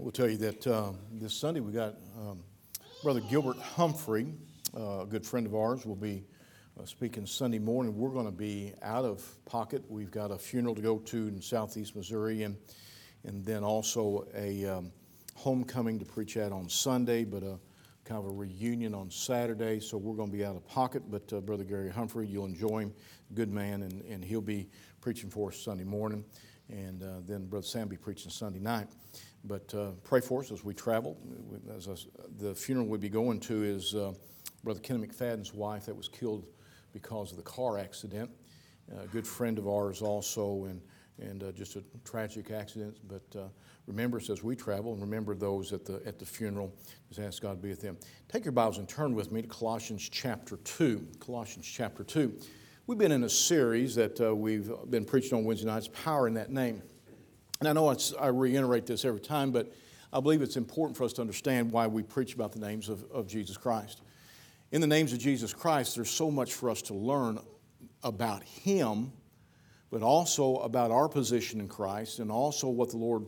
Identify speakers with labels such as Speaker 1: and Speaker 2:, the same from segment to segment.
Speaker 1: We'll tell you that uh, this Sunday we got um, Brother Gilbert Humphrey, uh, a good friend of ours, will be uh, speaking Sunday morning. We're going to be out of pocket. We've got a funeral to go to in southeast Missouri, and and then also a um, homecoming to preach at on Sunday, but a kind of a reunion on Saturday. So we're going to be out of pocket. But uh, Brother Gary Humphrey, you'll enjoy him, good man, and, and he'll be preaching for us Sunday morning, and uh, then Brother Sam be preaching Sunday night. But uh, pray for us as we travel. As I, the funeral we'll be going to is uh, Brother Kenny McFadden's wife that was killed because of the car accident. a good friend of ours also, and, and uh, just a tragic accident. But uh, remember us as we travel, and remember those at the, at the funeral. Just ask God to be with them. Take your Bibles and turn with me to Colossians chapter 2. Colossians chapter 2. We've been in a series that uh, we've been preaching on Wednesday nights, Power in That Name. And I know I reiterate this every time, but I believe it's important for us to understand why we preach about the names of, of Jesus Christ. In the names of Jesus Christ, there's so much for us to learn about Him, but also about our position in Christ, and also what the Lord,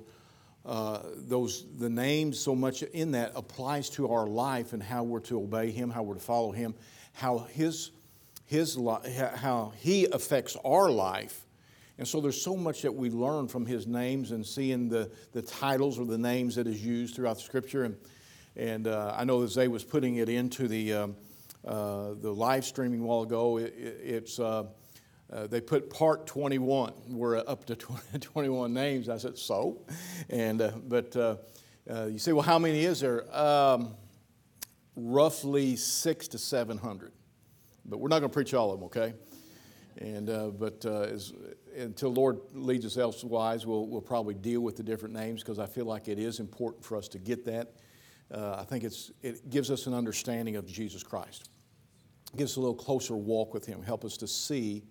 Speaker 1: uh, those the names, so much in that applies to our life and how we're to obey Him, how we're to follow Him, how His His how He affects our life and so there's so much that we learn from his names and seeing the, the titles or the names that is used throughout the scripture. And, and uh, I know that Zay was putting it into the, um, uh, the live streaming while ago. It, it, it's, uh, uh they put part 21. We're up to 20, 21 names. I said, so? And, uh, but uh, you say, well, how many is there? Um, roughly six to 700. But we're not going to preach all of them, okay? And, uh, but uh, as, until Lord leads us elsewise, we'll, we'll probably deal with the different names because I feel like it is important for us to get that. Uh, I think it's, it gives us an understanding of Jesus Christ. It gives us a little closer walk with Him, help us to see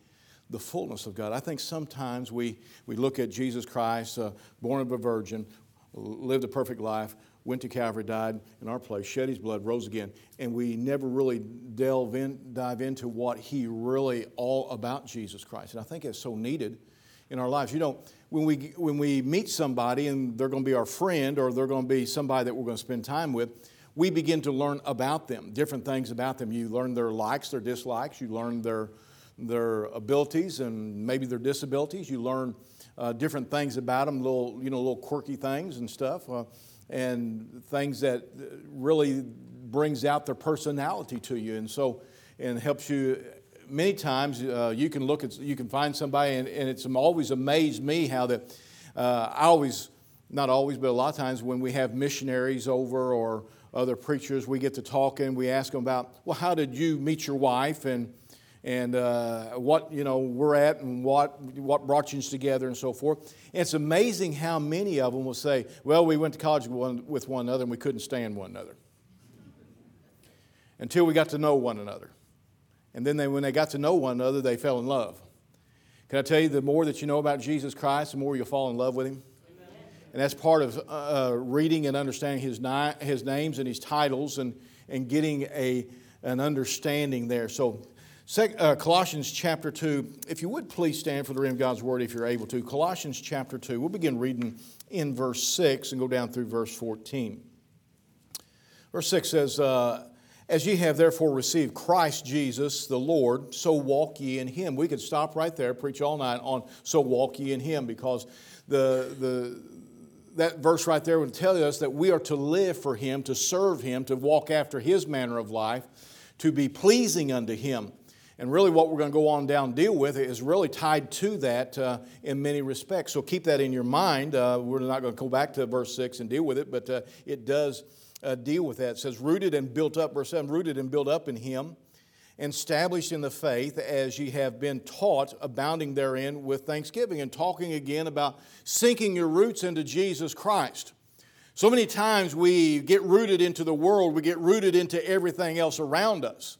Speaker 1: the fullness of God. I think sometimes we, we look at Jesus Christ, uh, born of a virgin, lived a perfect life, went to Calvary, died in our place, shed his blood, rose again, and we never really delve in, dive into what he really all about Jesus Christ. And I think it's so needed in our lives. You know, when we when we meet somebody and they're going to be our friend or they're going to be somebody that we're going to spend time with, we begin to learn about them, different things about them. You learn their likes, their dislikes. You learn their their abilities and maybe their disabilities. You learn uh, different things about them, little you know little quirky things and stuff. Uh, and things that really brings out their personality to you and so and helps you many times uh, you can look at you can find somebody and, and it's always amazed me how that uh, i always not always but a lot of times when we have missionaries over or other preachers we get to talking we ask them about well how did you meet your wife? And and uh, what you know we're at and what what brought you together and so forth. And it's amazing how many of them will say, "Well, we went to college with one another and we couldn't stand one another until we got to know one another." And then they, when they got to know one another, they fell in love. Can I tell you, the more that you know about Jesus Christ, the more you'll fall in love with Him. And that's part of uh, uh reading and understanding his, ni- his names and his titles and, and getting a, an understanding there. So Colossians chapter 2. If you would please stand for the reading of God's word if you're able to. Colossians chapter 2. We'll begin reading in verse 6 and go down through verse 14. Verse 6 says, uh, As ye have therefore received Christ Jesus the Lord, so walk ye in him. We could stop right there, preach all night on so walk ye in him, because the, the, that verse right there would tell us that we are to live for him, to serve him, to walk after his manner of life, to be pleasing unto him. And really, what we're going to go on down and deal with is really tied to that uh, in many respects. So keep that in your mind. Uh, we're not going to go back to verse 6 and deal with it, but uh, it does uh, deal with that. It says, rooted and built up, verse 7, rooted and built up in Him, established in the faith as ye have been taught, abounding therein with thanksgiving. And talking again about sinking your roots into Jesus Christ. So many times we get rooted into the world, we get rooted into everything else around us.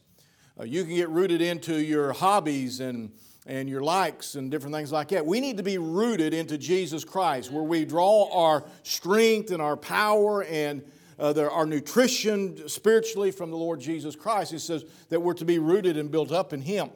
Speaker 1: Uh, you can get rooted into your hobbies and, and your likes and different things like that. We need to be rooted into Jesus Christ, where we draw our strength and our power and uh, the, our nutrition spiritually from the Lord Jesus Christ. He says that we're to be rooted and built up in Him.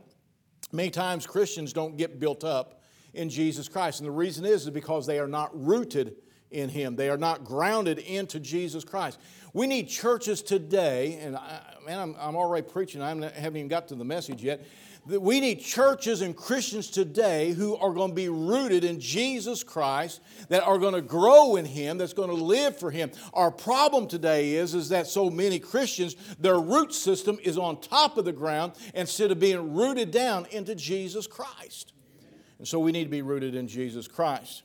Speaker 1: Many times Christians don't get built up in Jesus Christ, and the reason is, is because they are not rooted in Him. They are not grounded into Jesus Christ. We need churches today, and I, man, I'm, I'm already preaching, I haven't even got to the message yet we need churches and Christians today who are going to be rooted in Jesus Christ, that are going to grow in Him, that's going to live for Him. Our problem today is, is that so many Christians, their root system is on top of the ground instead of being rooted down into Jesus Christ. And so we need to be rooted in Jesus Christ.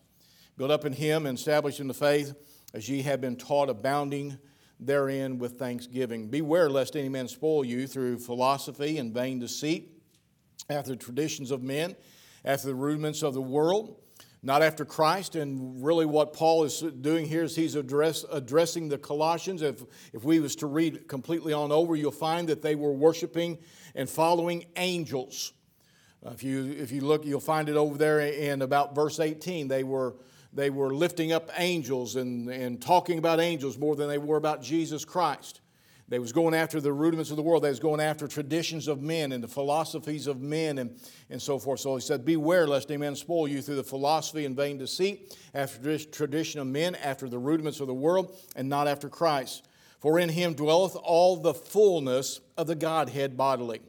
Speaker 1: Built up in Him and established in the faith, as ye have been taught, abounding therein with thanksgiving. Beware lest any man spoil you through philosophy and vain deceit after the traditions of men, after the rudiments of the world, not after Christ. And really, what Paul is doing here is he's address, addressing the Colossians. If, if we was to read completely on over, you'll find that they were worshiping and following angels. If you if you look, you'll find it over there in about verse 18. They were they were lifting up angels and, and talking about angels more than they were about Jesus Christ. They was going after the rudiments of the world. They was going after traditions of men and the philosophies of men and, and so forth. So he said, Beware lest any man spoil you through the philosophy and vain deceit, after this tradition of men, after the rudiments of the world, and not after Christ. For in him dwelleth all the fullness of the Godhead bodily.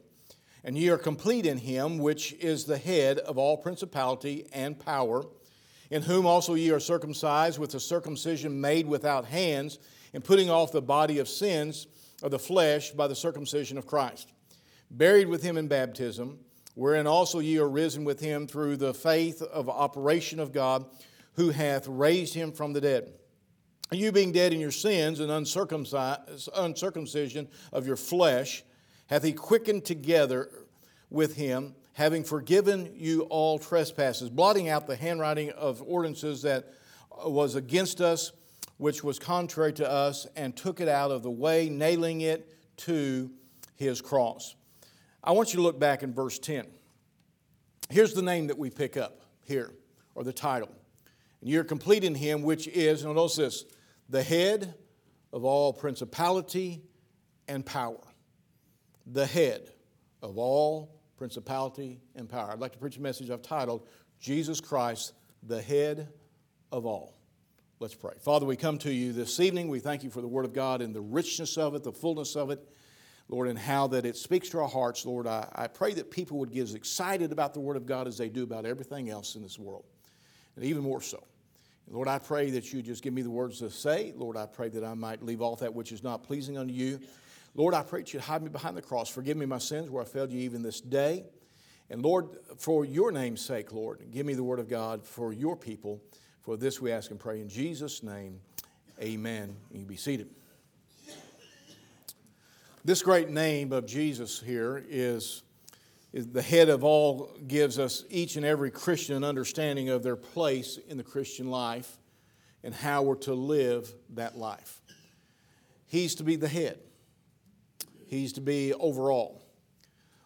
Speaker 1: And ye are complete in him, which is the head of all principality and power, in whom also ye are circumcised with a circumcision made without hands, and putting off the body of sins of the flesh by the circumcision of Christ, buried with him in baptism, wherein also ye are risen with him through the faith of operation of God, who hath raised him from the dead. You being dead in your sins and uncircumcision of your flesh, hath he quickened together with him, having forgiven you all trespasses, blotting out the handwriting of ordinances that was against us which was contrary to us, and took it out of the way, nailing it to his cross. I want you to look back in verse 10. Here's the name that we pick up here, or the title. And you're complete in him, which is, now notice this, the head of all principality and power. The head of all principality and power. I'd like to preach a message I've titled, Jesus Christ, the head of all. Let's pray. Father, we come to you this evening. We thank you for the Word of God and the richness of it, the fullness of it, Lord, and how that it speaks to our hearts. Lord, I, I pray that people would get as excited about the Word of God as they do about everything else in this world, and even more so. Lord, I pray that you just give me the words to say. Lord, I pray that I might leave off that which is not pleasing unto you. Lord, I pray that you hide me behind the cross. Forgive me my sins where I failed you even this day. And Lord, for your name's sake, Lord, give me the word of God for your people. For this we ask and pray in Jesus' name. Amen. You be seated. This great name of Jesus here is, is the head of all, gives us each and every Christian an understanding of their place in the Christian life and how we're to live that life. He's to be the head, He's to be overall.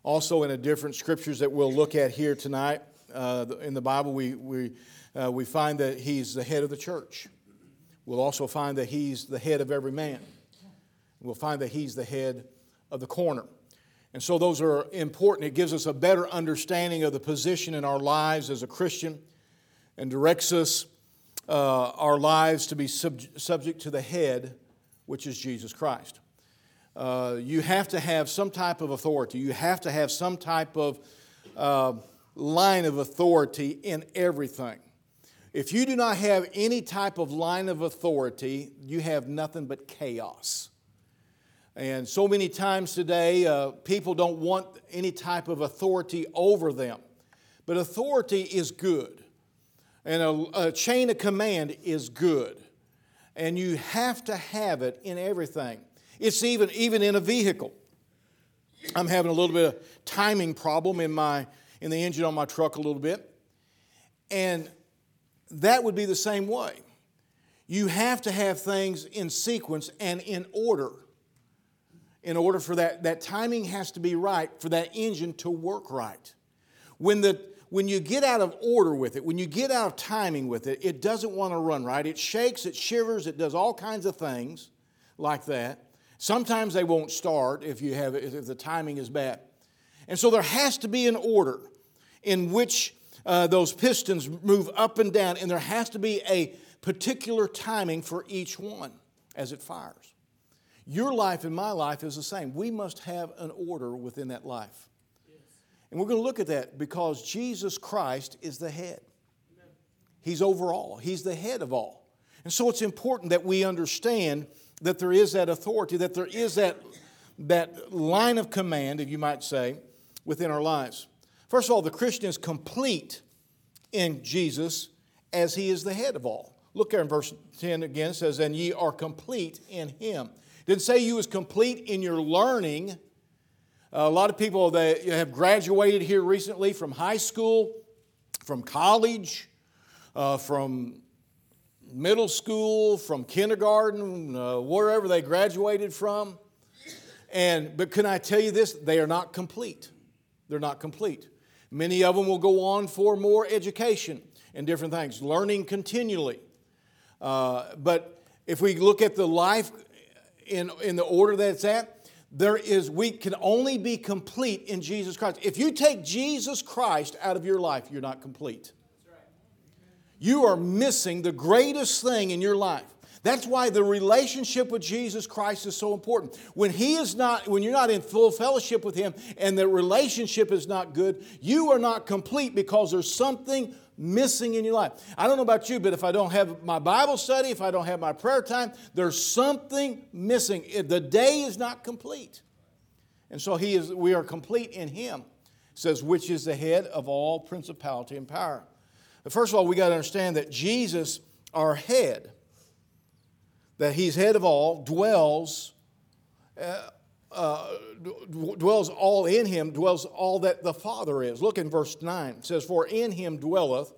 Speaker 1: Also, in the different scriptures that we'll look at here tonight uh, in the Bible, we, we uh, we find that he's the head of the church. We'll also find that he's the head of every man. We'll find that he's the head of the corner. And so those are important. It gives us a better understanding of the position in our lives as a Christian and directs us, uh, our lives, to be sub- subject to the head, which is Jesus Christ. Uh, you have to have some type of authority. You have to have some type of uh, line of authority in everything. If you do not have any type of line of authority, you have nothing but chaos. And so many times today, uh, people don't want any type of authority over them. But authority is good, and a, a chain of command is good. And you have to have it in everything. It's even, even in a vehicle. I'm having a little bit of timing problem in, my, in the engine on my truck a little bit. And that would be the same way. You have to have things in sequence and in order. In order for that, that timing has to be right for that engine to work right. When, the, when you get out of order with it, when you get out of timing with it, it doesn't want to run right. It shakes, it shivers, it does all kinds of things like that. Sometimes they won't start if, you have, if the timing is bad. And so there has to be an order in which uh, those pistons move up and down, and there has to be a particular timing for each one as it fires. Your life and my life is the same. We must have an order within that life. And we're going to look at that because Jesus Christ is the head. He's over all, He's the head of all. And so it's important that we understand that there is that authority, that there is that, that line of command, if you might say, within our lives. First of all, the Christian is complete in Jesus as He is the head of all. Look there in verse 10 again, it says, And ye are complete in Him. Didn't say you was complete in your learning a lot of people that have graduated here recently from high school, from college, uh, from middle school, from kindergarten, uh, wherever they graduated from. And, but can I tell you this? They are not complete. They're not complete. Many of them will go on for more education and different things, learning continually. Uh, but if we look at the life in, in the order that it's at, there is we can only be complete in Jesus Christ. If you take Jesus Christ out of your life, you're not complete. You are missing the greatest thing in your life. That's why the relationship with Jesus Christ is so important. When he is not when you're not in full fellowship with him and the relationship is not good, you are not complete because there's something missing in your life. I don't know about you, but if I don't have my Bible study, if I don't have my prayer time, there's something missing. The day is not complete. And so he is, we are complete in him. It says, which is the head of all principality and power. But first of all, we got to understand that Jesus, our head, that he's head of all, dwells. Uh, uh, dwells all in him, dwells all that the Father is. Look in verse 9. It says, For in him dwelleth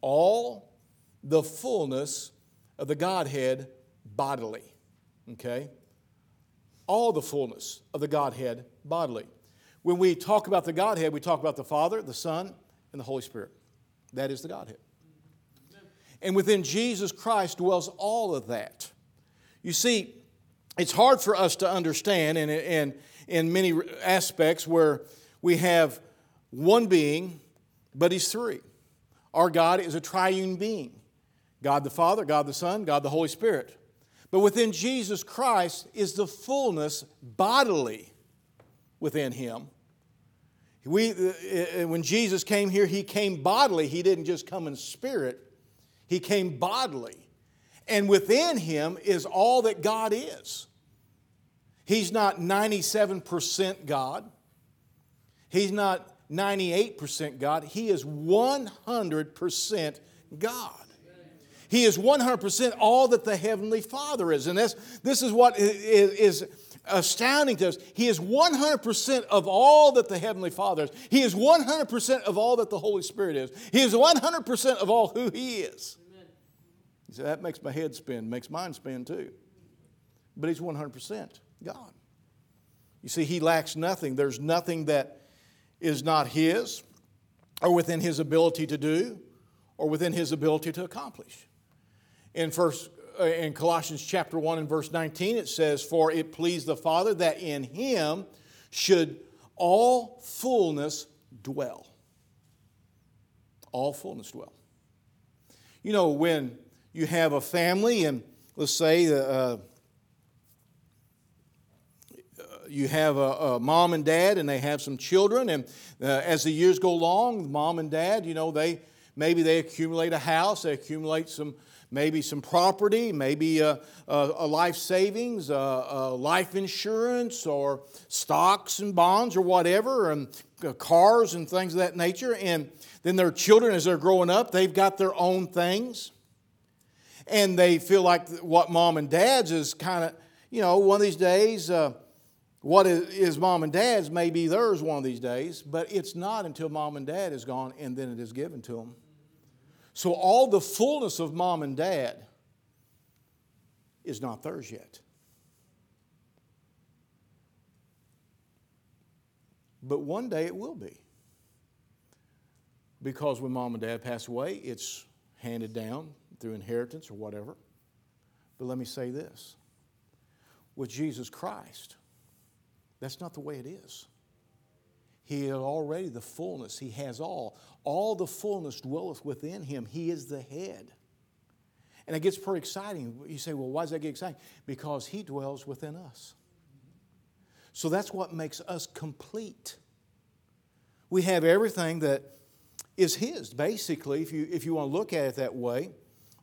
Speaker 1: all the fullness of the Godhead bodily. Okay? All the fullness of the Godhead bodily. When we talk about the Godhead, we talk about the Father, the Son, and the Holy Spirit. That is the Godhead. And within Jesus Christ dwells all of that. You see, it's hard for us to understand in, in, in many aspects where we have one being, but He's three. Our God is a triune being God the Father, God the Son, God the Holy Spirit. But within Jesus Christ is the fullness bodily within Him. We, uh, uh, when Jesus came here, He came bodily. He didn't just come in spirit, He came bodily. And within him is all that God is. He's not 97% God. He's not 98% God. He is 100% God. He is 100% all that the Heavenly Father is. And this, this is what is astounding to us. He is 100% of all that the Heavenly Father is. He is 100% of all that the Holy Spirit is. He is 100% of all who He is. You said, That makes my head spin, makes mine spin too. But he's 100% God. You see, he lacks nothing. There's nothing that is not his or within his ability to do or within his ability to accomplish. In first in Colossians chapter 1 and verse 19 it says for it pleased the Father that in him should all fullness dwell. All fullness dwell. You know when you have a family, and let's say uh, uh, you have a, a, mom and dad, and they have some children, and uh, as the years go along, mom and dad, you know, they maybe they accumulate a house, they accumulate some maybe some property, maybe a, a, a life savings, a, a, life insurance, or stocks and bonds, or whatever, and uh, cars and things of that nature. And then their children, as they're growing up, they've got their own things and they feel like what mom and dad's is kind of, you know, one of these days, uh, what is mom and dad's may be theirs one of these days, but it's not until mom and dad is gone and then it is given to them. So all the fullness of mom and dad is not theirs yet. But one day it will be. Because when mom and dad pass away, it's handed down through inheritance or whatever. But let me say this with Jesus Christ, that's not the way it is. He is already the fullness, He has all. All the fullness dwelleth within Him. He is the head. And it gets pretty exciting. You say, well, why does that get exciting? Because He dwells within us. So that's what makes us complete. We have everything that is His, basically, if you, if you want to look at it that way.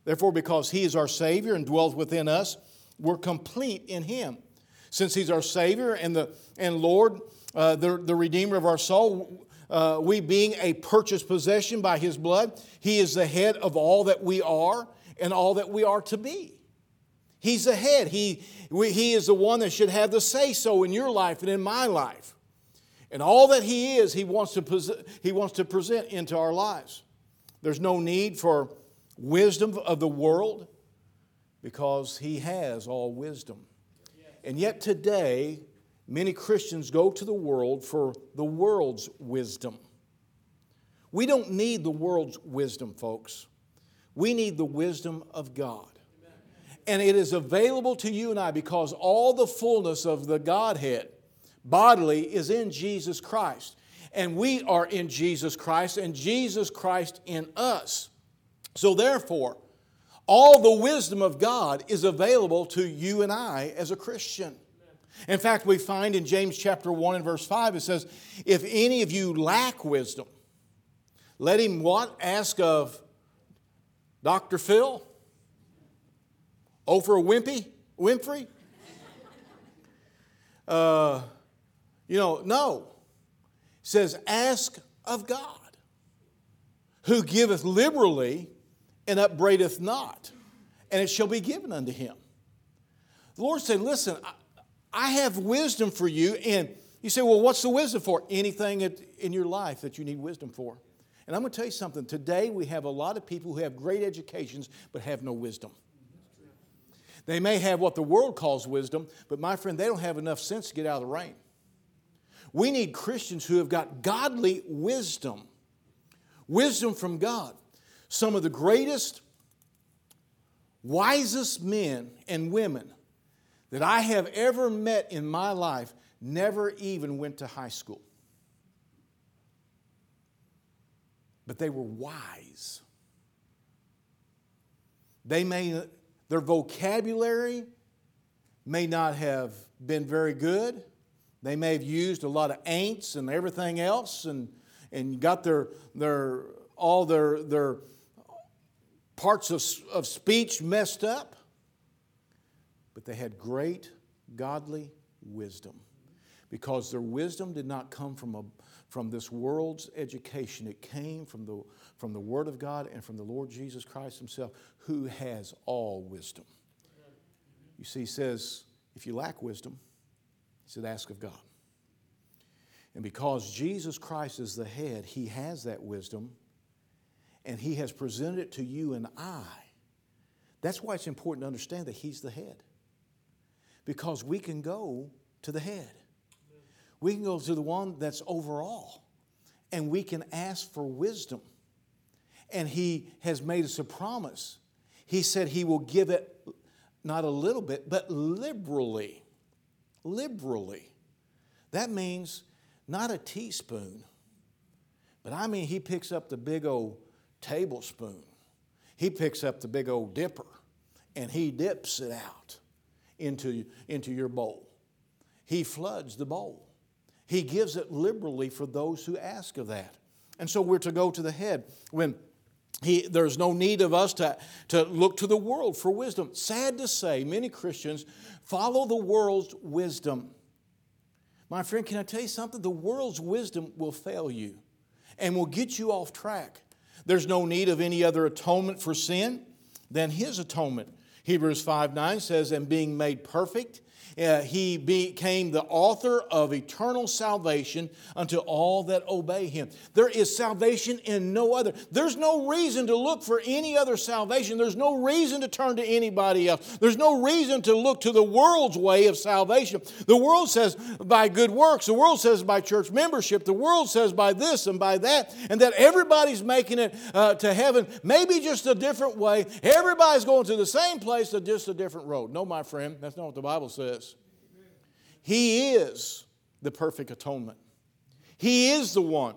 Speaker 1: Therefore, because He is our Savior and dwells within us, we're complete in Him. Since He's our Savior and, the, and Lord, uh, the, the Redeemer of our soul, uh, we being a purchased possession by His blood, He is the head of all that we are and all that we are to be. He's the head. He, we, he is the one that should have the say so in your life and in my life. And all that He is, He wants to, he wants to present into our lives. There's no need for wisdom of the world because He has all wisdom. And yet today, many Christians go to the world for the world's wisdom. We don't need the world's wisdom, folks. We need the wisdom of God. And it is available to you and I because all the fullness of the Godhead bodily is in Jesus Christ. And we are in Jesus Christ and Jesus Christ in us. So, therefore, all the wisdom of God is available to you and I as a Christian. In fact, we find in James chapter 1 and verse 5, it says, If any of you lack wisdom, let him what? Ask of Dr. Phil? Oprah Wimpy? Winfrey? Uh, you know, no. It says, ask of God, who giveth liberally and upbraideth not, and it shall be given unto him. The Lord said, Listen, I have wisdom for you. And you say, Well, what's the wisdom for? Anything in your life that you need wisdom for. And I'm going to tell you something. Today, we have a lot of people who have great educations but have no wisdom. They may have what the world calls wisdom, but my friend, they don't have enough sense to get out of the rain. We need Christians who have got godly wisdom, wisdom from God. Some of the greatest, wisest men and women that I have ever met in my life never even went to high school. But they were wise. They may, their vocabulary may not have been very good. They may have used a lot of ain'ts and everything else and, and got their, their, all their, their parts of, of speech messed up but they had great godly wisdom because their wisdom did not come from, a, from this world's education. It came from the, from the Word of God and from the Lord Jesus Christ Himself, who has all wisdom. You see, He says, if you lack wisdom, He said, ask of God. And because Jesus Christ is the head, He has that wisdom, and He has presented it to you and I. That's why it's important to understand that He's the head because we can go to the head. We can go to the one that's over all, and we can ask for wisdom. And He has made us a promise. He said He will give it not a little bit, but liberally. Liberally. That means not a teaspoon, but I mean He picks up the big old tablespoon. He picks up the big old dipper and He dips it out into, into your bowl. He floods the bowl. He gives it liberally for those who ask of that. And so we're to go to the head when he, there's no need of us to, to look to the world for wisdom. Sad to say, many Christians follow the world's wisdom. My friend, can I tell you something? The world's wisdom will fail you and will get you off track. There's no need of any other atonement for sin than His atonement. Hebrews 5 9 says, And being made perfect, uh, he became the author of eternal salvation unto all that obey him. There is salvation in no other. There's no reason to look for any other salvation. There's no reason to turn to anybody else. There's no reason to look to the world's way of salvation. The world says by good works, the world says by church membership, the world says by this and by that, and that everybody's making it uh, to heaven, maybe just a different way. Everybody's going to the same place, just a different road. No, my friend, that's not what the Bible says. He is the perfect atonement. He is the one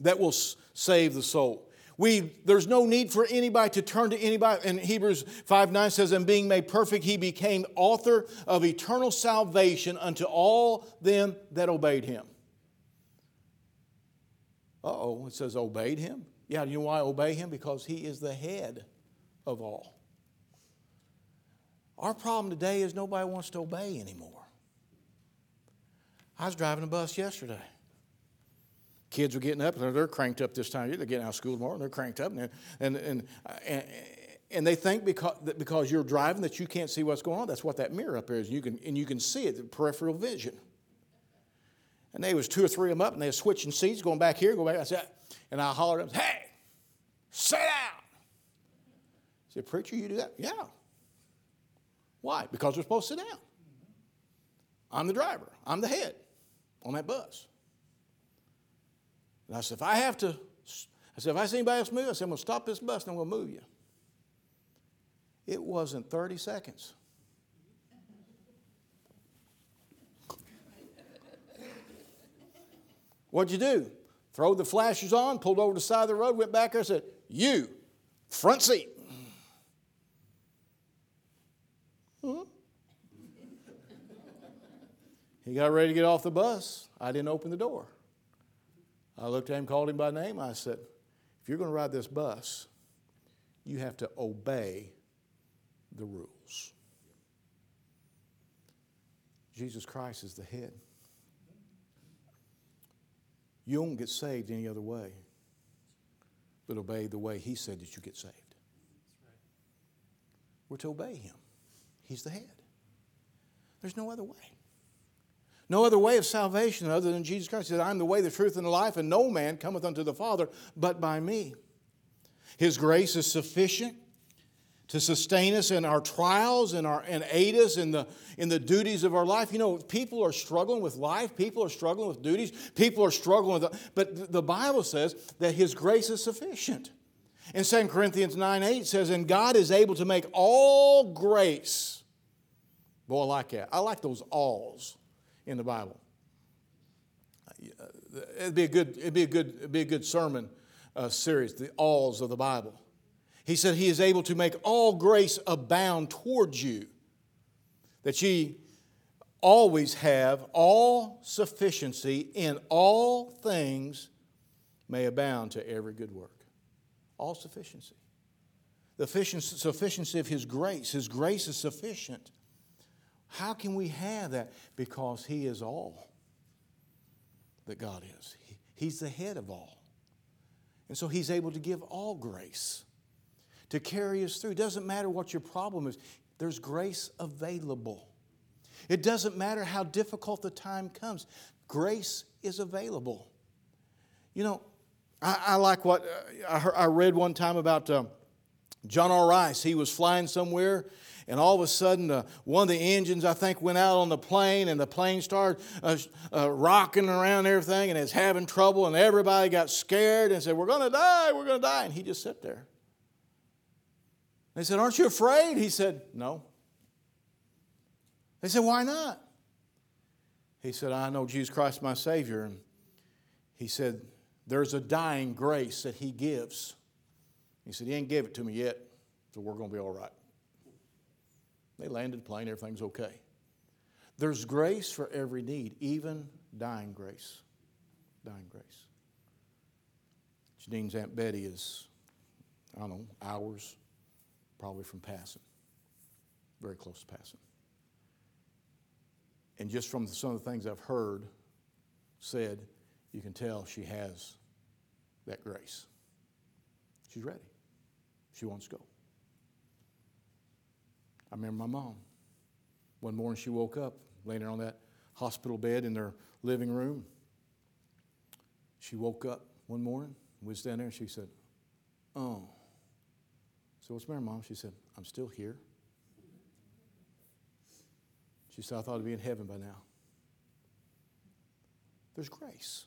Speaker 1: that will save the soul. We, there's no need for anybody to turn to anybody. And Hebrews 5 9 says, And being made perfect, he became author of eternal salvation unto all them that obeyed him. Uh oh, it says obeyed him. Yeah, do you know why obey him? Because he is the head of all. Our problem today is nobody wants to obey anymore. I was driving a bus yesterday. Kids are getting up, and they're cranked up this time. They're getting out of school tomorrow, and they're cranked up, and, and, and, and, and they think because, that because you're driving that you can't see what's going on. That's what that mirror up there is. You can, and you can see it, the peripheral vision. And there was two or three of them up, and they were switching seats, going back here, going back. I said, and I hollered at them, hey, sit down. I said, preacher, you do that? Yeah. Why? Because we're supposed to sit down. I'm the driver. I'm the head on that bus. And I said, if I have to, I said, if I see anybody else move, I said, I'm going to stop this bus and I'm going to move you. It wasn't 30 seconds. What'd you do? Throw the flashers on, pulled over to the side of the road, went back there, and said, You, front seat. Hmm? He got ready to get off the bus. I didn't open the door. I looked at him, called him by name. I said, If you're going to ride this bus, you have to obey the rules. Jesus Christ is the head. You won't get saved any other way but obey the way He said that you get saved. We're to obey Him, He's the head. There's no other way. No other way of salvation other than Jesus Christ. He said, I'm the way, the truth, and the life, and no man cometh unto the Father but by me. His grace is sufficient to sustain us in our trials and, our, and aid us in the, in the duties of our life. You know, people are struggling with life, people are struggling with duties, people are struggling with, but the Bible says that His grace is sufficient. In 2 Corinthians 9 8 says, And God is able to make all grace. Boy, I like that. I like those alls in the Bible. It'd be a good, it'd be a good, it'd be a good sermon uh, series, the alls of the Bible. He said he is able to make all grace abound towards you, that ye always have all sufficiency in all things may abound to every good work. All sufficiency. The sufficiency of his grace. His grace is sufficient. How can we have that? Because He is all that God is. He's the head of all. And so He's able to give all grace to carry us through. It doesn't matter what your problem is, there's grace available. It doesn't matter how difficult the time comes, grace is available. You know, I, I like what uh, I, heard, I, read one time about uh, John R. Rice. He was flying somewhere and all of a sudden uh, one of the engines i think went out on the plane and the plane started uh, uh, rocking around and everything and it's having trouble and everybody got scared and said we're going to die we're going to die. And he just sat there. They said aren't you afraid? He said no. They said why not? He said i know jesus christ my savior. And he said there's a dying grace that he gives. He said he ain't gave it to me yet so we're going to be all right they landed plane, everything's okay. There's grace for every need, even dying grace. Dying grace. Janine's Aunt Betty is, I don't know, hours probably from passing. Very close to passing. And just from some of the things I've heard said, you can tell she has that grace. She's ready. She wants to go. I remember my mom. One morning she woke up, laying on that hospital bed in their living room. She woke up one morning, was down there, and she said, Oh. So what's the matter, Mom? She said, I'm still here. She said, I thought I'd be in heaven by now. There's grace.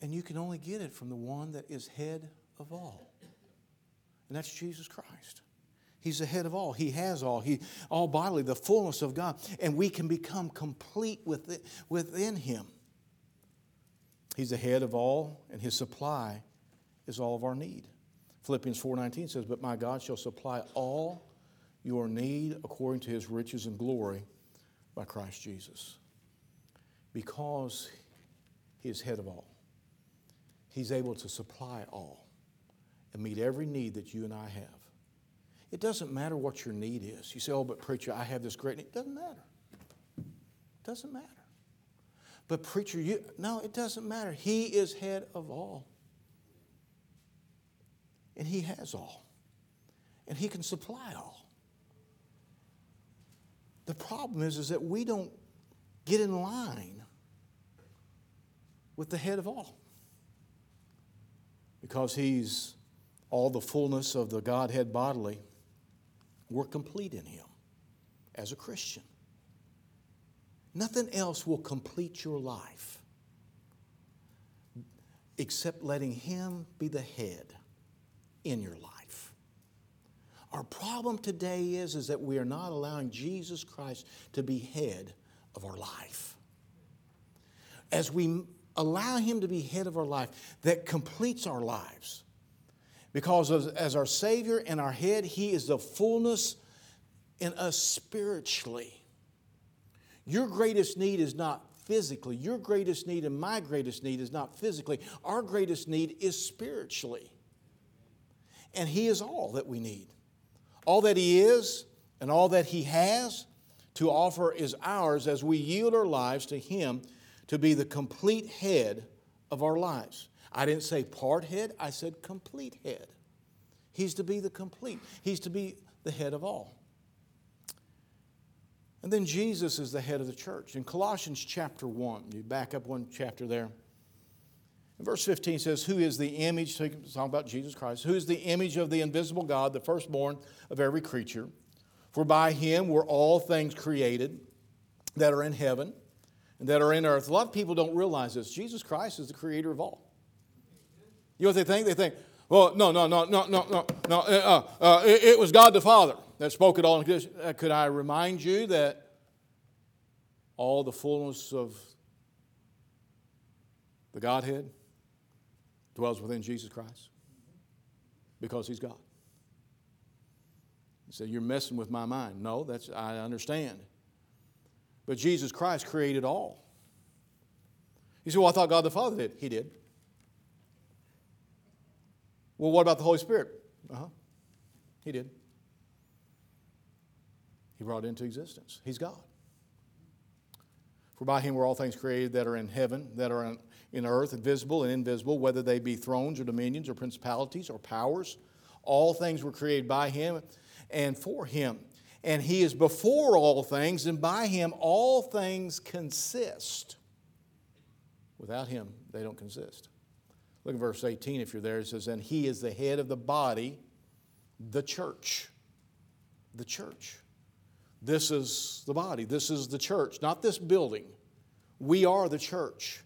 Speaker 1: And you can only get it from the one that is head of all. And that's Jesus Christ. He's the head of all. He has all. He all bodily, the fullness of God. And we can become complete with it, within Him. He's the head of all, and His supply is all of our need. Philippians 4:19 says, "But my God shall supply all your need according to his riches and glory by Christ Jesus." Because he is head of all. He's able to supply all and meet every need that you and I have. It doesn't matter what your need is. You say, "Oh, but preacher, I have this great need." It doesn't matter. It doesn't matter. But preacher, you no, it doesn't matter. He is head of all. And he has all. And he can supply all. The problem is, is that we don't get in line with the head of all. Because he's all the fullness of the Godhead bodily, we're complete in him as a Christian. Nothing else will complete your life except letting Him be the head in your life. Our problem today is, is that we are not allowing Jesus Christ to be head of our life. As we allow Him to be head of our life, that completes our lives. Because as our Savior and our head, He is the fullness in us spiritually. Your greatest need is not physically. Your greatest need and my greatest need is not physically. Our greatest need is spiritually. And He is all that we need. All that He is and all that He has to offer is ours as we yield our lives to Him to be the complete head of our lives. I didn't say part head, I said complete head. He's to be the complete, He's to be the head of all. And then Jesus is the head of the church. In Colossians chapter 1, you back up one chapter there. In verse 15 says, Who is the image, talking about Jesus Christ, who is the image of the invisible God, the firstborn of every creature? For by him were all things created that are in heaven and that are in earth. A lot of people don't realize this. Jesus Christ is the creator of all. You know what they think? They think, well, no, no, no, no, no, no, no. Uh, uh, it, it was God the Father that spoke it all. Uh, could I remind you that all the fullness of the Godhead dwells within Jesus Christ? Because He's God. You say, You're messing with my mind. No, that's, I understand. But Jesus Christ created all. You say, Well, I thought God the Father did. He did. Well, what about the Holy Spirit? Uh huh. He did. He brought it into existence. He's God. For by him were all things created that are in heaven, that are in, in earth, visible and invisible, whether they be thrones or dominions or principalities or powers. All things were created by him and for him. And he is before all things, and by him all things consist. Without him, they don't consist. Look at verse 18 if you're there. It says, And he is the head of the body, the church. The church. This is the body. This is the church, not this building. We are the church.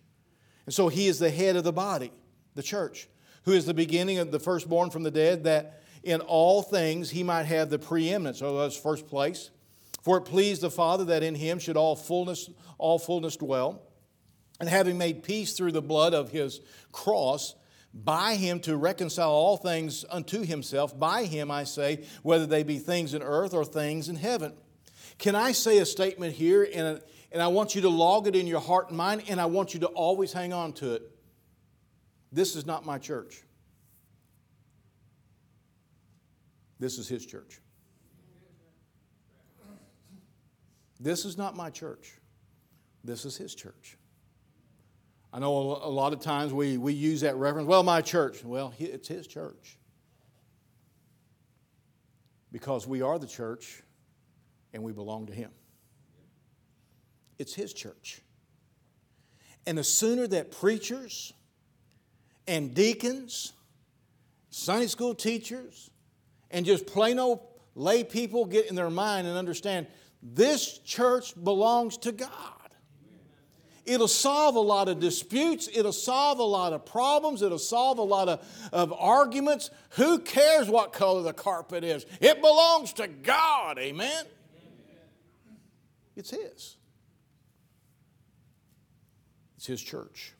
Speaker 1: And so he is the head of the body, the church, who is the beginning of the firstborn from the dead, that in all things he might have the preeminence. So that's first place. For it pleased the Father that in him should all fullness, all fullness dwell. And having made peace through the blood of his cross, by him to reconcile all things unto himself. By him, I say, whether they be things in earth or things in heaven can I say a statement here, and, and I want you to log it in your heart and mind, and I want you to always hang on to it? This is not my church. This is his church. This is not my church. This is his church. I know a lot of times we, we use that reference, well, my church. Well, it's his church. Because we are the church and we belong to Him. It's His church. And the sooner that preachers and deacons, Sunday school teachers, and just plain old lay people get in their mind and understand this church belongs to God. It'll solve a lot of disputes. It'll solve a lot of problems. It'll solve a lot of, of arguments. Who cares what color the carpet is? It belongs to God. Amen. It's His. It's His church.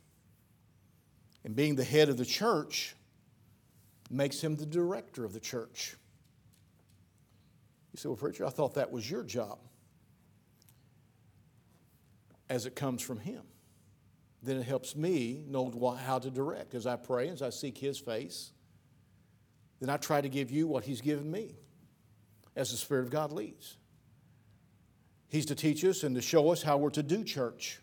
Speaker 1: And being the head of the church, makes him the director of the church. You say, Well, preacher, I thought that was your job. As it comes from him. Then it helps me know how to direct. As I pray, as I seek his face, then I try to give you what he's given me as the Spirit of God leads. He's to teach us and to show us how we're to do church.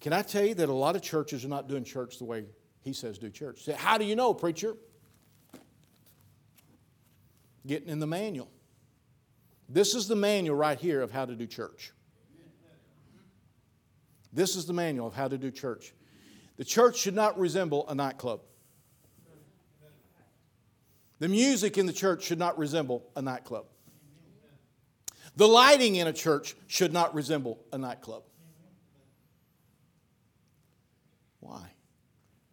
Speaker 1: Can I tell you that a lot of churches are not doing church the way he says do church? Say, how do you know, preacher? Getting in the manual. This is the manual right here of how to do church. This is the manual of how to do church. The church should not resemble a nightclub. The music in the church should not resemble a nightclub. The lighting in a church should not resemble a nightclub. Why?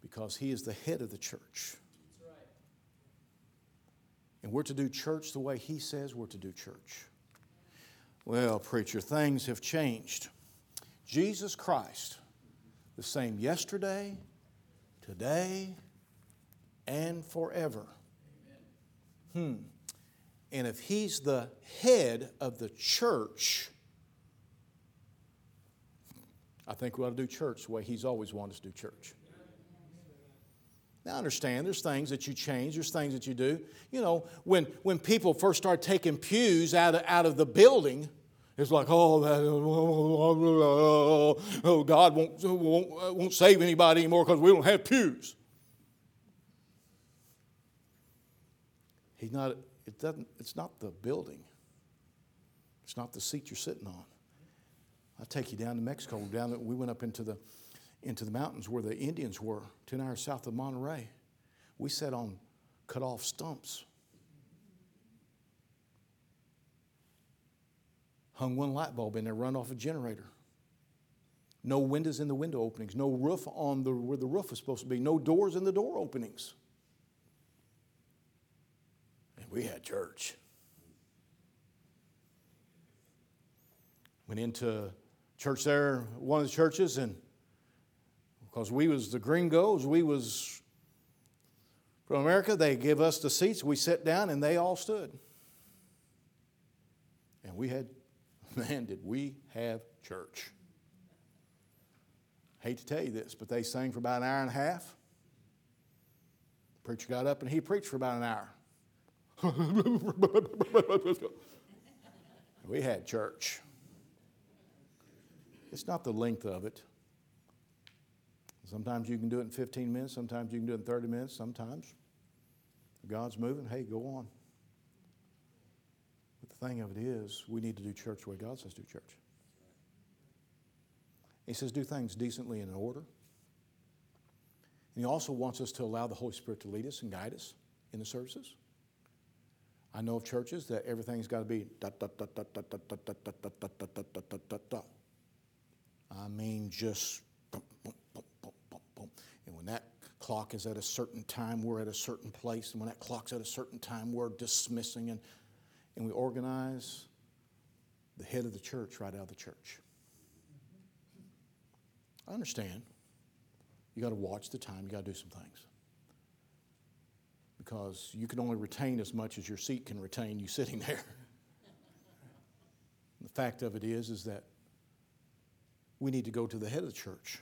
Speaker 1: Because he is the head of the church. And we're to do church the way he says we're to do church. Well, preacher, things have changed. Jesus Christ, the same yesterday, today, and forever. Hmm. And if he's the head of the church, I think we ought to do church the way he's always wanted us to do church. Now, understand there's things that you change, there's things that you do. You know, when, when people first start taking pews out of, out of the building, it's like, oh, that, oh God won't, won't, won't save anybody anymore because we don't have pews. He's not, it doesn't, it's not the building. It's not the seat you're sitting on. I'll take you down to Mexico. Down, we went up into the, into the mountains where the Indians were, 10 hours south of Monterrey. We sat on cut off stumps. Hung one light bulb in there, run off a generator. No windows in the window openings, no roof on the, where the roof was supposed to be, no doors in the door openings. And we had church. Went into church there, one of the churches, and because we was the gringos, we was from America, they give us the seats, we sat down, and they all stood. And we had, man, did we have church. Hate to tell you this, but they sang for about an hour and a half. preacher got up and he preached for about an hour. we had church. It's not the length of it. Sometimes you can do it in 15 minutes, sometimes you can do it in 30 minutes, sometimes God's moving, hey, go on. The thing of it is, we need to do church the way God says do church. He says do things decently and in order. And he also wants us to allow the Holy Spirit to lead us and guide us in the services. I know of churches that everything's got to be. I mean, just boom, boom, boom, boom, boom, boom. And when that clock is at a certain time, we're at a certain place. And when that clock's at a certain time, we're dismissing and, and we organize the head of the church right out of the church. I understand. You got to watch the time, you got to do some things because you can only retain as much as your seat can retain you sitting there. the fact of it is, is that we need to go to the head of the church,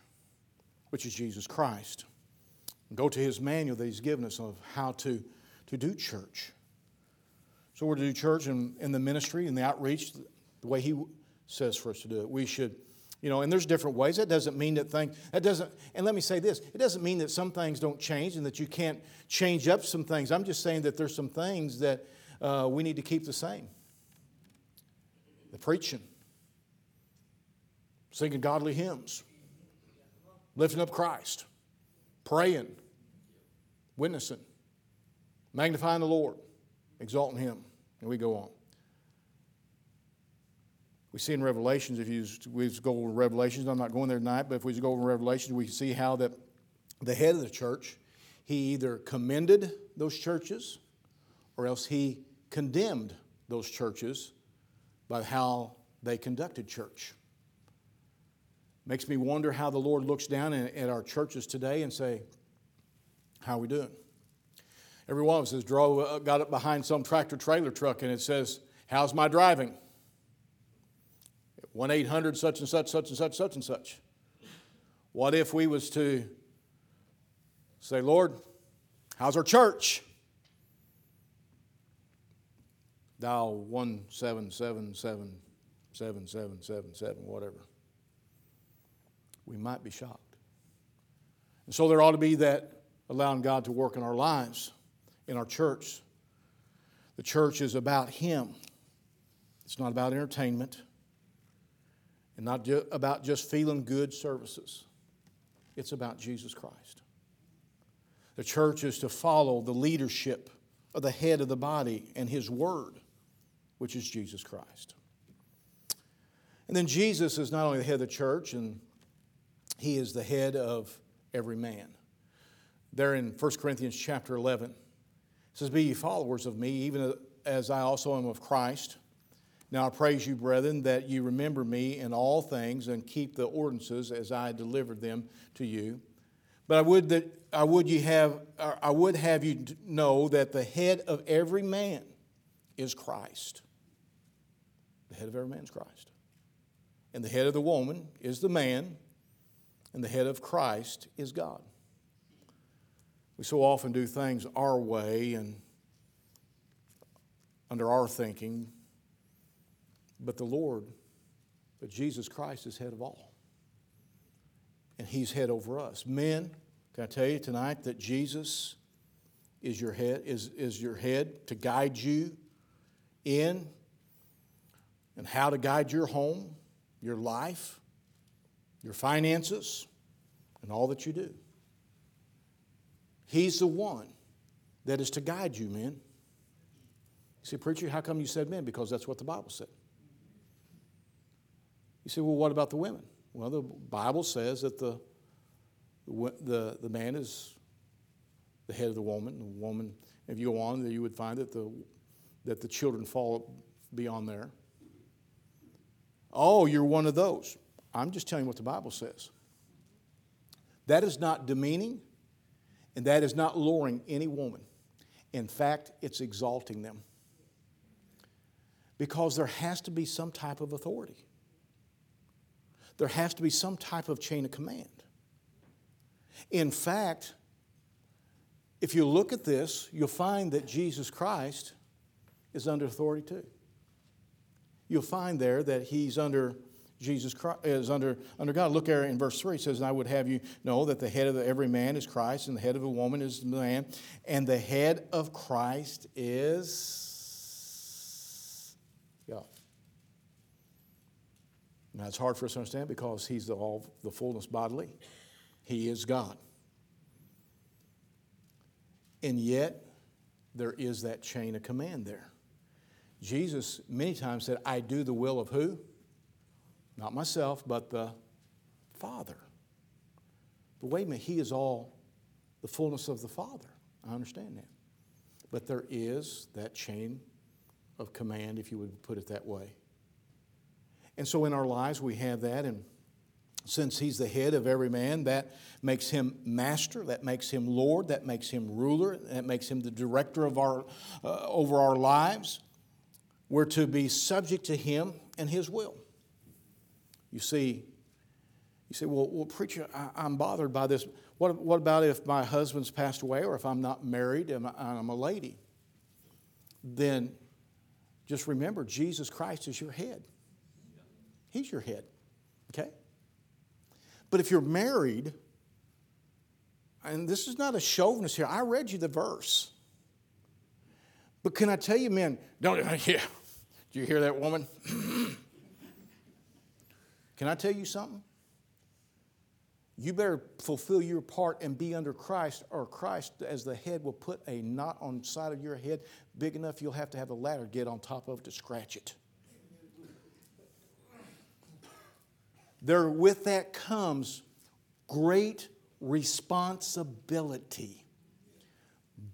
Speaker 1: which is Jesus Christ. And go to his manual that he's given us of how to, to do church. So we're to do church and in the ministry and the outreach the way he says for us to do it. We should you know, and there's different ways. That doesn't mean that things, that doesn't, and let me say this it doesn't mean that some things don't change and that you can't change up some things. I'm just saying that there's some things that uh, we need to keep the same. The preaching, singing godly hymns, lifting up Christ, praying, witnessing, magnifying the Lord, exalting Him. And we go on. We see in Revelations, if you we go over Revelations, I'm not going there tonight, but if we go over Revelations, we see how that the head of the church, he either commended those churches or else he condemned those churches by how they conducted church. Makes me wonder how the Lord looks down at our churches today and say, how are we doing? Every one of us has drove, uh, got up behind some tractor trailer truck and it says, How's my driving? 1 800 such and such, such and such, such and such. What if we was to say, Lord, how's our church? Dial 1777777, whatever. We might be shocked. And so there ought to be that allowing God to work in our lives, in our church. The church is about Him. It's not about entertainment and not ju- about just feeling good services. It's about Jesus Christ. The church is to follow the leadership of the head of the body and his word, which is Jesus Christ. And then Jesus is not only the head of the church, and he is the head of every man. There in 1 Corinthians chapter 11, says, Be ye followers of me, even as I also am of Christ. Now I praise you, brethren, that you remember me in all things and keep the ordinances as I delivered them to you. But I would that I would you have I would have you know that the head of every man is Christ. The head of every man is Christ. And the head of the woman is the man, and the head of Christ is God. We so often do things our way and under our thinking but the Lord, but Jesus Christ is head of all. And He's head over us. Men, can I tell you tonight that Jesus is your head, is, is your head to guide you in and how to guide your home, your life, your finances, and all that you do. He's the one that is to guide you, men. You say, Preacher, how come you said men? Because that's what the Bible said. You say, well, what about the women? Well, the Bible says that the, the, the man is the head of the woman. The woman, if you go on, you would find that the, that the children fall beyond there. Oh, you're one of those. I'm just telling you what the Bible says. That is not demeaning, and that is not lowering any woman. In fact, it's exalting them. Because there has to be some type of authority there has to be some type of chain of command. In fact, if you look at this, you'll find that Jesus Christ is under authority too. You'll find there that he's under Jesus Christ is under, under God. Look there in verse 3. It says, And I would have you know that the head of every man is Christ, and the head of a woman is the man, and the head of Christ is God. Now, it's hard for us to understand because He's the, all the fullness bodily. He is God. And yet, there is that chain of command there. Jesus many times said, I do the will of who? Not myself, but the Father. But wait a minute, He is all the fullness of the Father. I understand that. But there is that chain of command, if you would put it that way. And so in our lives, we have that. And since he's the head of every man, that makes him master, that makes him Lord, that makes him ruler, that makes him the director of our, uh, over our lives. We're to be subject to him and his will. You see, you say, well, well preacher, I, am bothered by this. What, what about if my husband's passed away or if I'm not married and I'm a lady? Then just remember, Jesus Christ is your head. He's your head. Okay? But if you're married, and this is not a chauvinist here, I read you the verse. But can I tell you, men, don't, yeah, do you hear that woman? can I tell you something? You better fulfill your part and be under Christ, or Christ, as the head, will put a knot on side of your head big enough you'll have to have a ladder get on top of to scratch it. there with that comes great responsibility.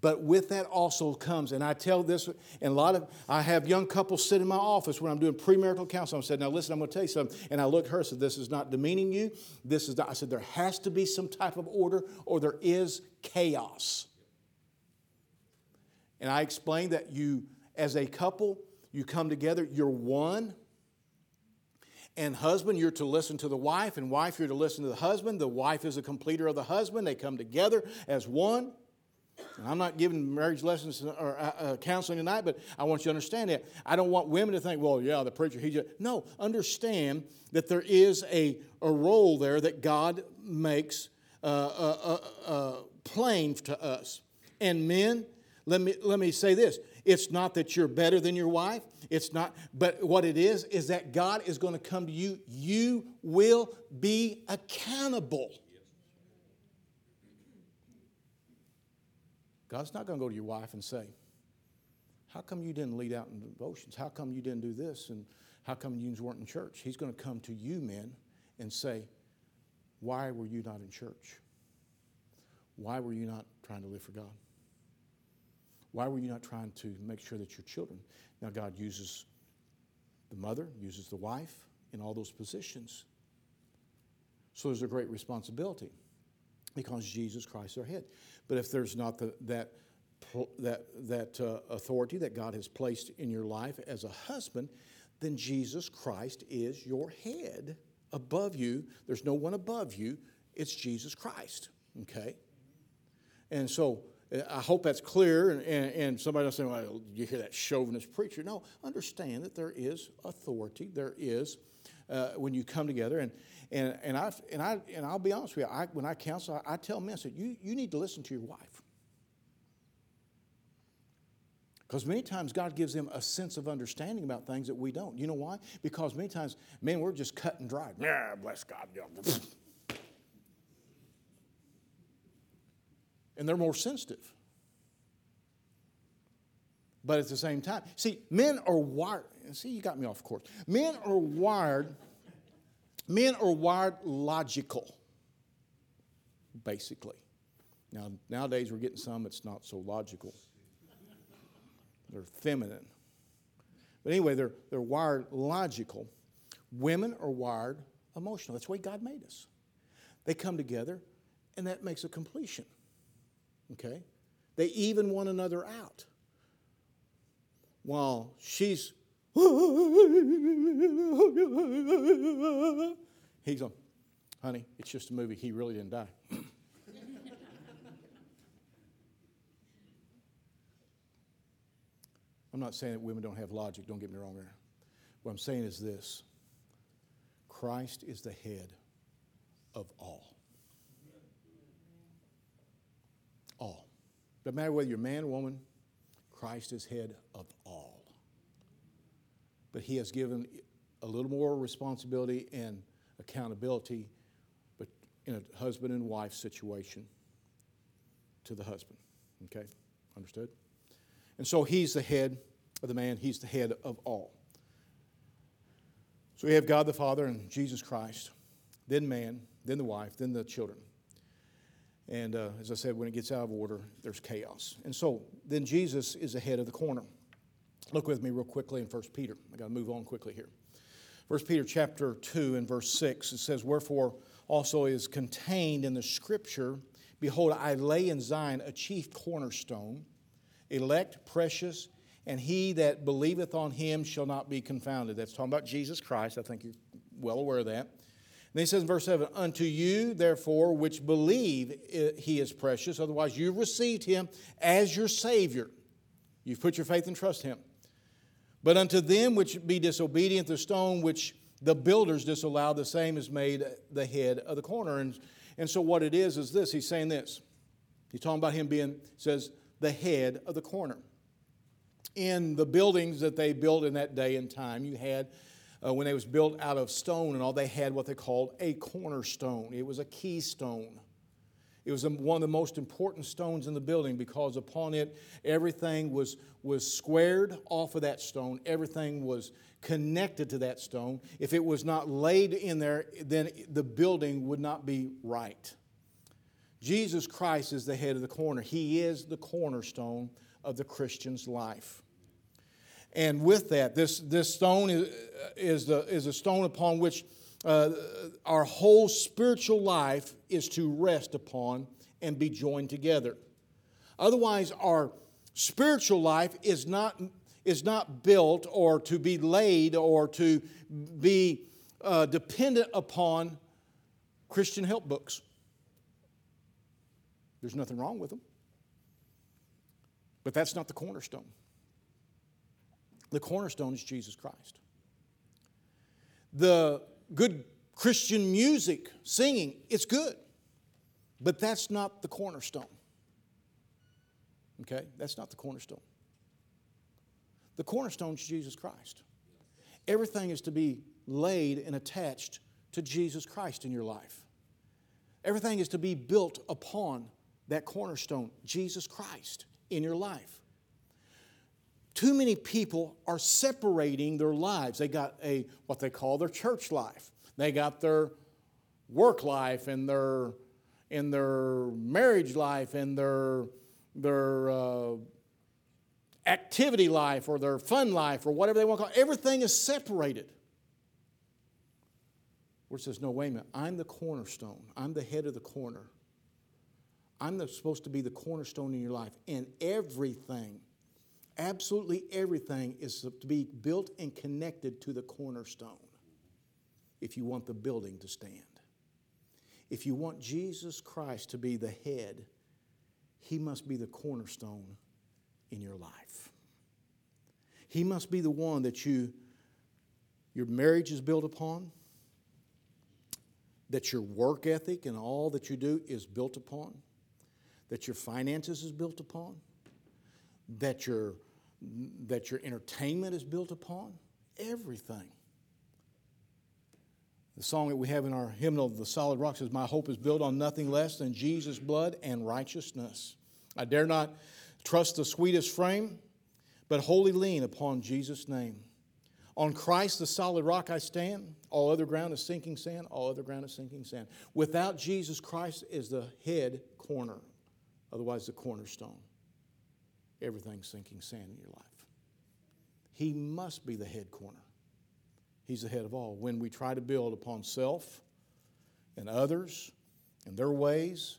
Speaker 1: But with that also comes, and I tell this, and a lot of, I have young couples sit in my office when I'm doing premarital counseling. I said, now listen, I'm going to tell you something. And I looked at her and said, this is not demeaning you. This is not, I said, there has to be some type of order or there is chaos. And I explained that you, as a couple, you come together, you're one. And husband, you're to listen to the wife, and wife, you're to listen to the husband. The wife is a completer of the husband. They come together as one. And I'm not giving marriage lessons or uh, uh, counseling tonight, but I want you to understand that. I don't want women to think, well, yeah, the preacher, he just. No, understand that there is a, a role there that God makes uh, uh, uh, uh plain to us. And men, let me, let me say this it's not that you're better than your wife. It's not, but what it is, is that God is going to come to you. You will be accountable. God's not going to go to your wife and say, How come you didn't lead out in devotions? How come you didn't do this? And how come you weren't in church? He's going to come to you, men, and say, Why were you not in church? Why were you not trying to live for God? Why were you not trying to make sure that your children? Now, God uses the mother, uses the wife in all those positions. So there's a great responsibility because Jesus Christ is our head. But if there's not the, that, that, that uh, authority that God has placed in your life as a husband, then Jesus Christ is your head above you. There's no one above you, it's Jesus Christ. Okay? And so I hope that's clear. And, and, and somebody will say, well, you hear that chauvinist preacher. No, understand that there is authority. There is, uh, when you come together. And, and, and, I, and, I, and I'll be honest with you, I, when I counsel, I, I tell men, I said, you, you need to listen to your wife. Because many times God gives them a sense of understanding about things that we don't. You know why? Because many times, man, we're just cut and dried. Yeah, bless God. and they're more sensitive. But at the same time, see, men are wired. See, you got me off course. Men are wired. Men are wired logical, basically. Now, nowadays we're getting some that's not so logical. They're feminine. But anyway, they're, they're wired logical. Women are wired emotional. That's the way God made us. They come together, and that makes a completion. Okay? They even one another out. While she's, he's on, honey, it's just a movie. He really didn't die. I'm not saying that women don't have logic, don't get me wrong there. What I'm saying is this Christ is the head of all. All. Doesn't matter whether you're man or woman, Christ is head of. But he has given a little more responsibility and accountability but in a husband and wife situation to the husband. Okay? Understood? And so he's the head of the man, he's the head of all. So we have God the Father and Jesus Christ, then man, then the wife, then the children. And uh, as I said, when it gets out of order, there's chaos. And so then Jesus is ahead of the corner. Look with me real quickly in 1 Peter. I got to move on quickly here. 1 Peter chapter 2 and verse 6, it says, Wherefore also is contained in the scripture, Behold, I lay in Zion a chief cornerstone, elect, precious, and he that believeth on him shall not be confounded. That's talking about Jesus Christ. I think you're well aware of that. Then he says in verse 7 Unto you, therefore, which believe he is precious, otherwise you've received him as your Savior. You've put your faith and trust him. But unto them which be disobedient, the stone which the builders disallowed, the same is made the head of the corner. And, and so what it is is this he's saying this. He's talking about him being, says, the head of the corner. In the buildings that they built in that day and time, you had uh, when it was built out of stone and all, they had what they called a cornerstone. It was a keystone. It was one of the most important stones in the building because upon it, everything was, was squared off of that stone. Everything was connected to that stone. If it was not laid in there, then the building would not be right. Jesus Christ is the head of the corner. He is the cornerstone of the Christian's life. And with that, this, this stone is, is, the, is a stone upon which uh, our whole spiritual life is to rest upon and be joined together. Otherwise, our spiritual life is not, is not built or to be laid or to be uh, dependent upon Christian help books. There's nothing wrong with them. But that's not the cornerstone. The cornerstone is Jesus Christ. The good Christian music, singing, it's good. But that's not the cornerstone. Okay? That's not the cornerstone. The cornerstone is Jesus Christ. Everything is to be laid and attached to Jesus Christ in your life. Everything is to be built upon that cornerstone, Jesus Christ, in your life. Too many people are separating their lives. They got a what they call their church life. They got their work life and their in their marriage life and their their uh, activity life or their fun life or whatever they want to call it. Everything is separated. Where it says, no, wait a minute, I'm the cornerstone. I'm the head of the corner. I'm the, supposed to be the cornerstone in your life. And everything, absolutely everything, is to be built and connected to the cornerstone if you want the building to stand. If you want Jesus Christ to be the head, he must be the cornerstone in your life. He must be the one that you your marriage is built upon, that your work ethic and all that you do is built upon, that your finances is built upon, that your that your entertainment is built upon, everything. The song that we have in our hymnal, The Solid Rock, says, My hope is built on nothing less than Jesus' blood and righteousness. I dare not trust the sweetest frame, but wholly lean upon Jesus' name. On Christ, the solid rock, I stand. All other ground is sinking sand. All other ground is sinking sand. Without Jesus Christ is the head corner, otherwise, the cornerstone. Everything's sinking sand in your life. He must be the head corner. He's the head of all. When we try to build upon self and others and their ways,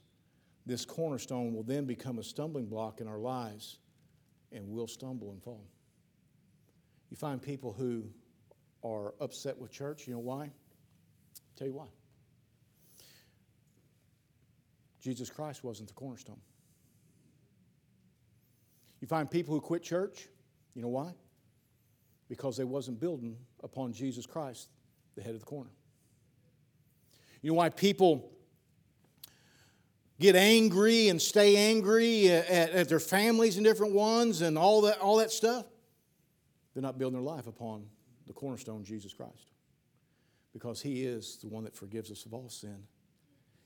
Speaker 1: this cornerstone will then become a stumbling block in our lives and we'll stumble and fall. You find people who are upset with church. You know why? I'll tell you why. Jesus Christ wasn't the cornerstone. You find people who quit church. You know why? Because they wasn't building upon Jesus Christ, the head of the corner. You know why people get angry and stay angry at, at, their families and different ones and all that, all that stuff? They're not building their life upon the cornerstone, Jesus Christ. Because He is the one that forgives us of all sin.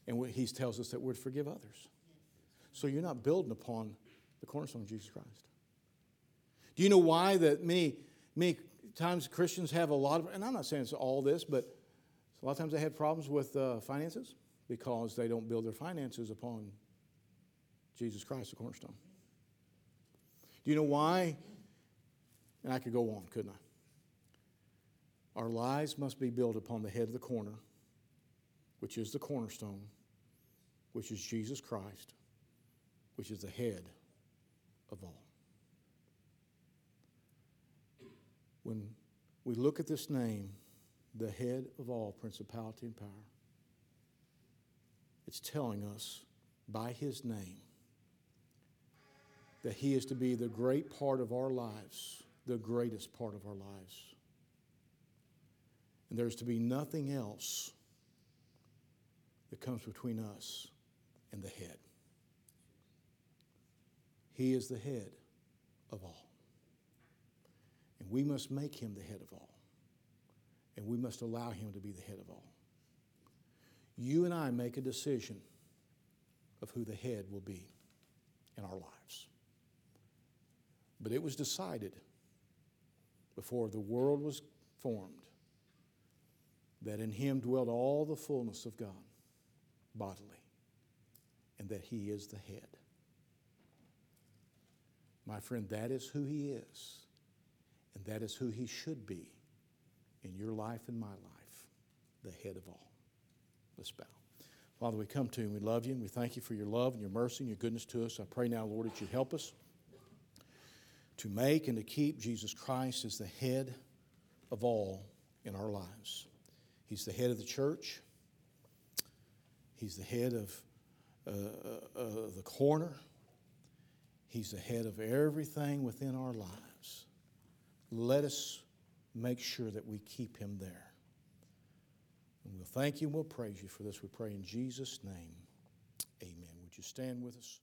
Speaker 1: And He tells us that we're to forgive others. So you're not building upon the cornerstone, Jesus Christ. Do you know why that many, many times Christians have a lot of, and I'm not saying it's all this, but a lot of times they have problems with uh, finances because they don't build their finances upon Jesus Christ, the cornerstone. Do you know why? And I could go on, couldn't I? Our lives must be built upon the head of the corner, which is the cornerstone, which is Jesus Christ, which is the head of all. When we look at this name, the head of all principality and power, it's telling us by his name that he is to be the great part of our lives, the greatest part of our lives. And there's to be nothing else that comes between us and the head. He is the head of all. And we must make him the head of all. And we must allow him to be the head of all. You and I make a decision of who the head will be in our lives. But it was decided before the world was formed that in him dwelt all the fullness of God bodily, and that he is the head. My friend, that is who he is. And that is who he should be in your life and my life, the head of all. Let's bow. Father, we come to you and we love you and we thank you for your love and your mercy and your goodness to us. I pray now, Lord, that you help us to make and to keep Jesus Christ as the head of all in our lives. He's the head of the church, He's the head of uh, uh, uh, the corner, He's the head of everything within our lives. Let us make sure that we keep Him there. And we'll thank you and we'll praise you for this. We pray in Jesus' name. Amen. Would you stand with us?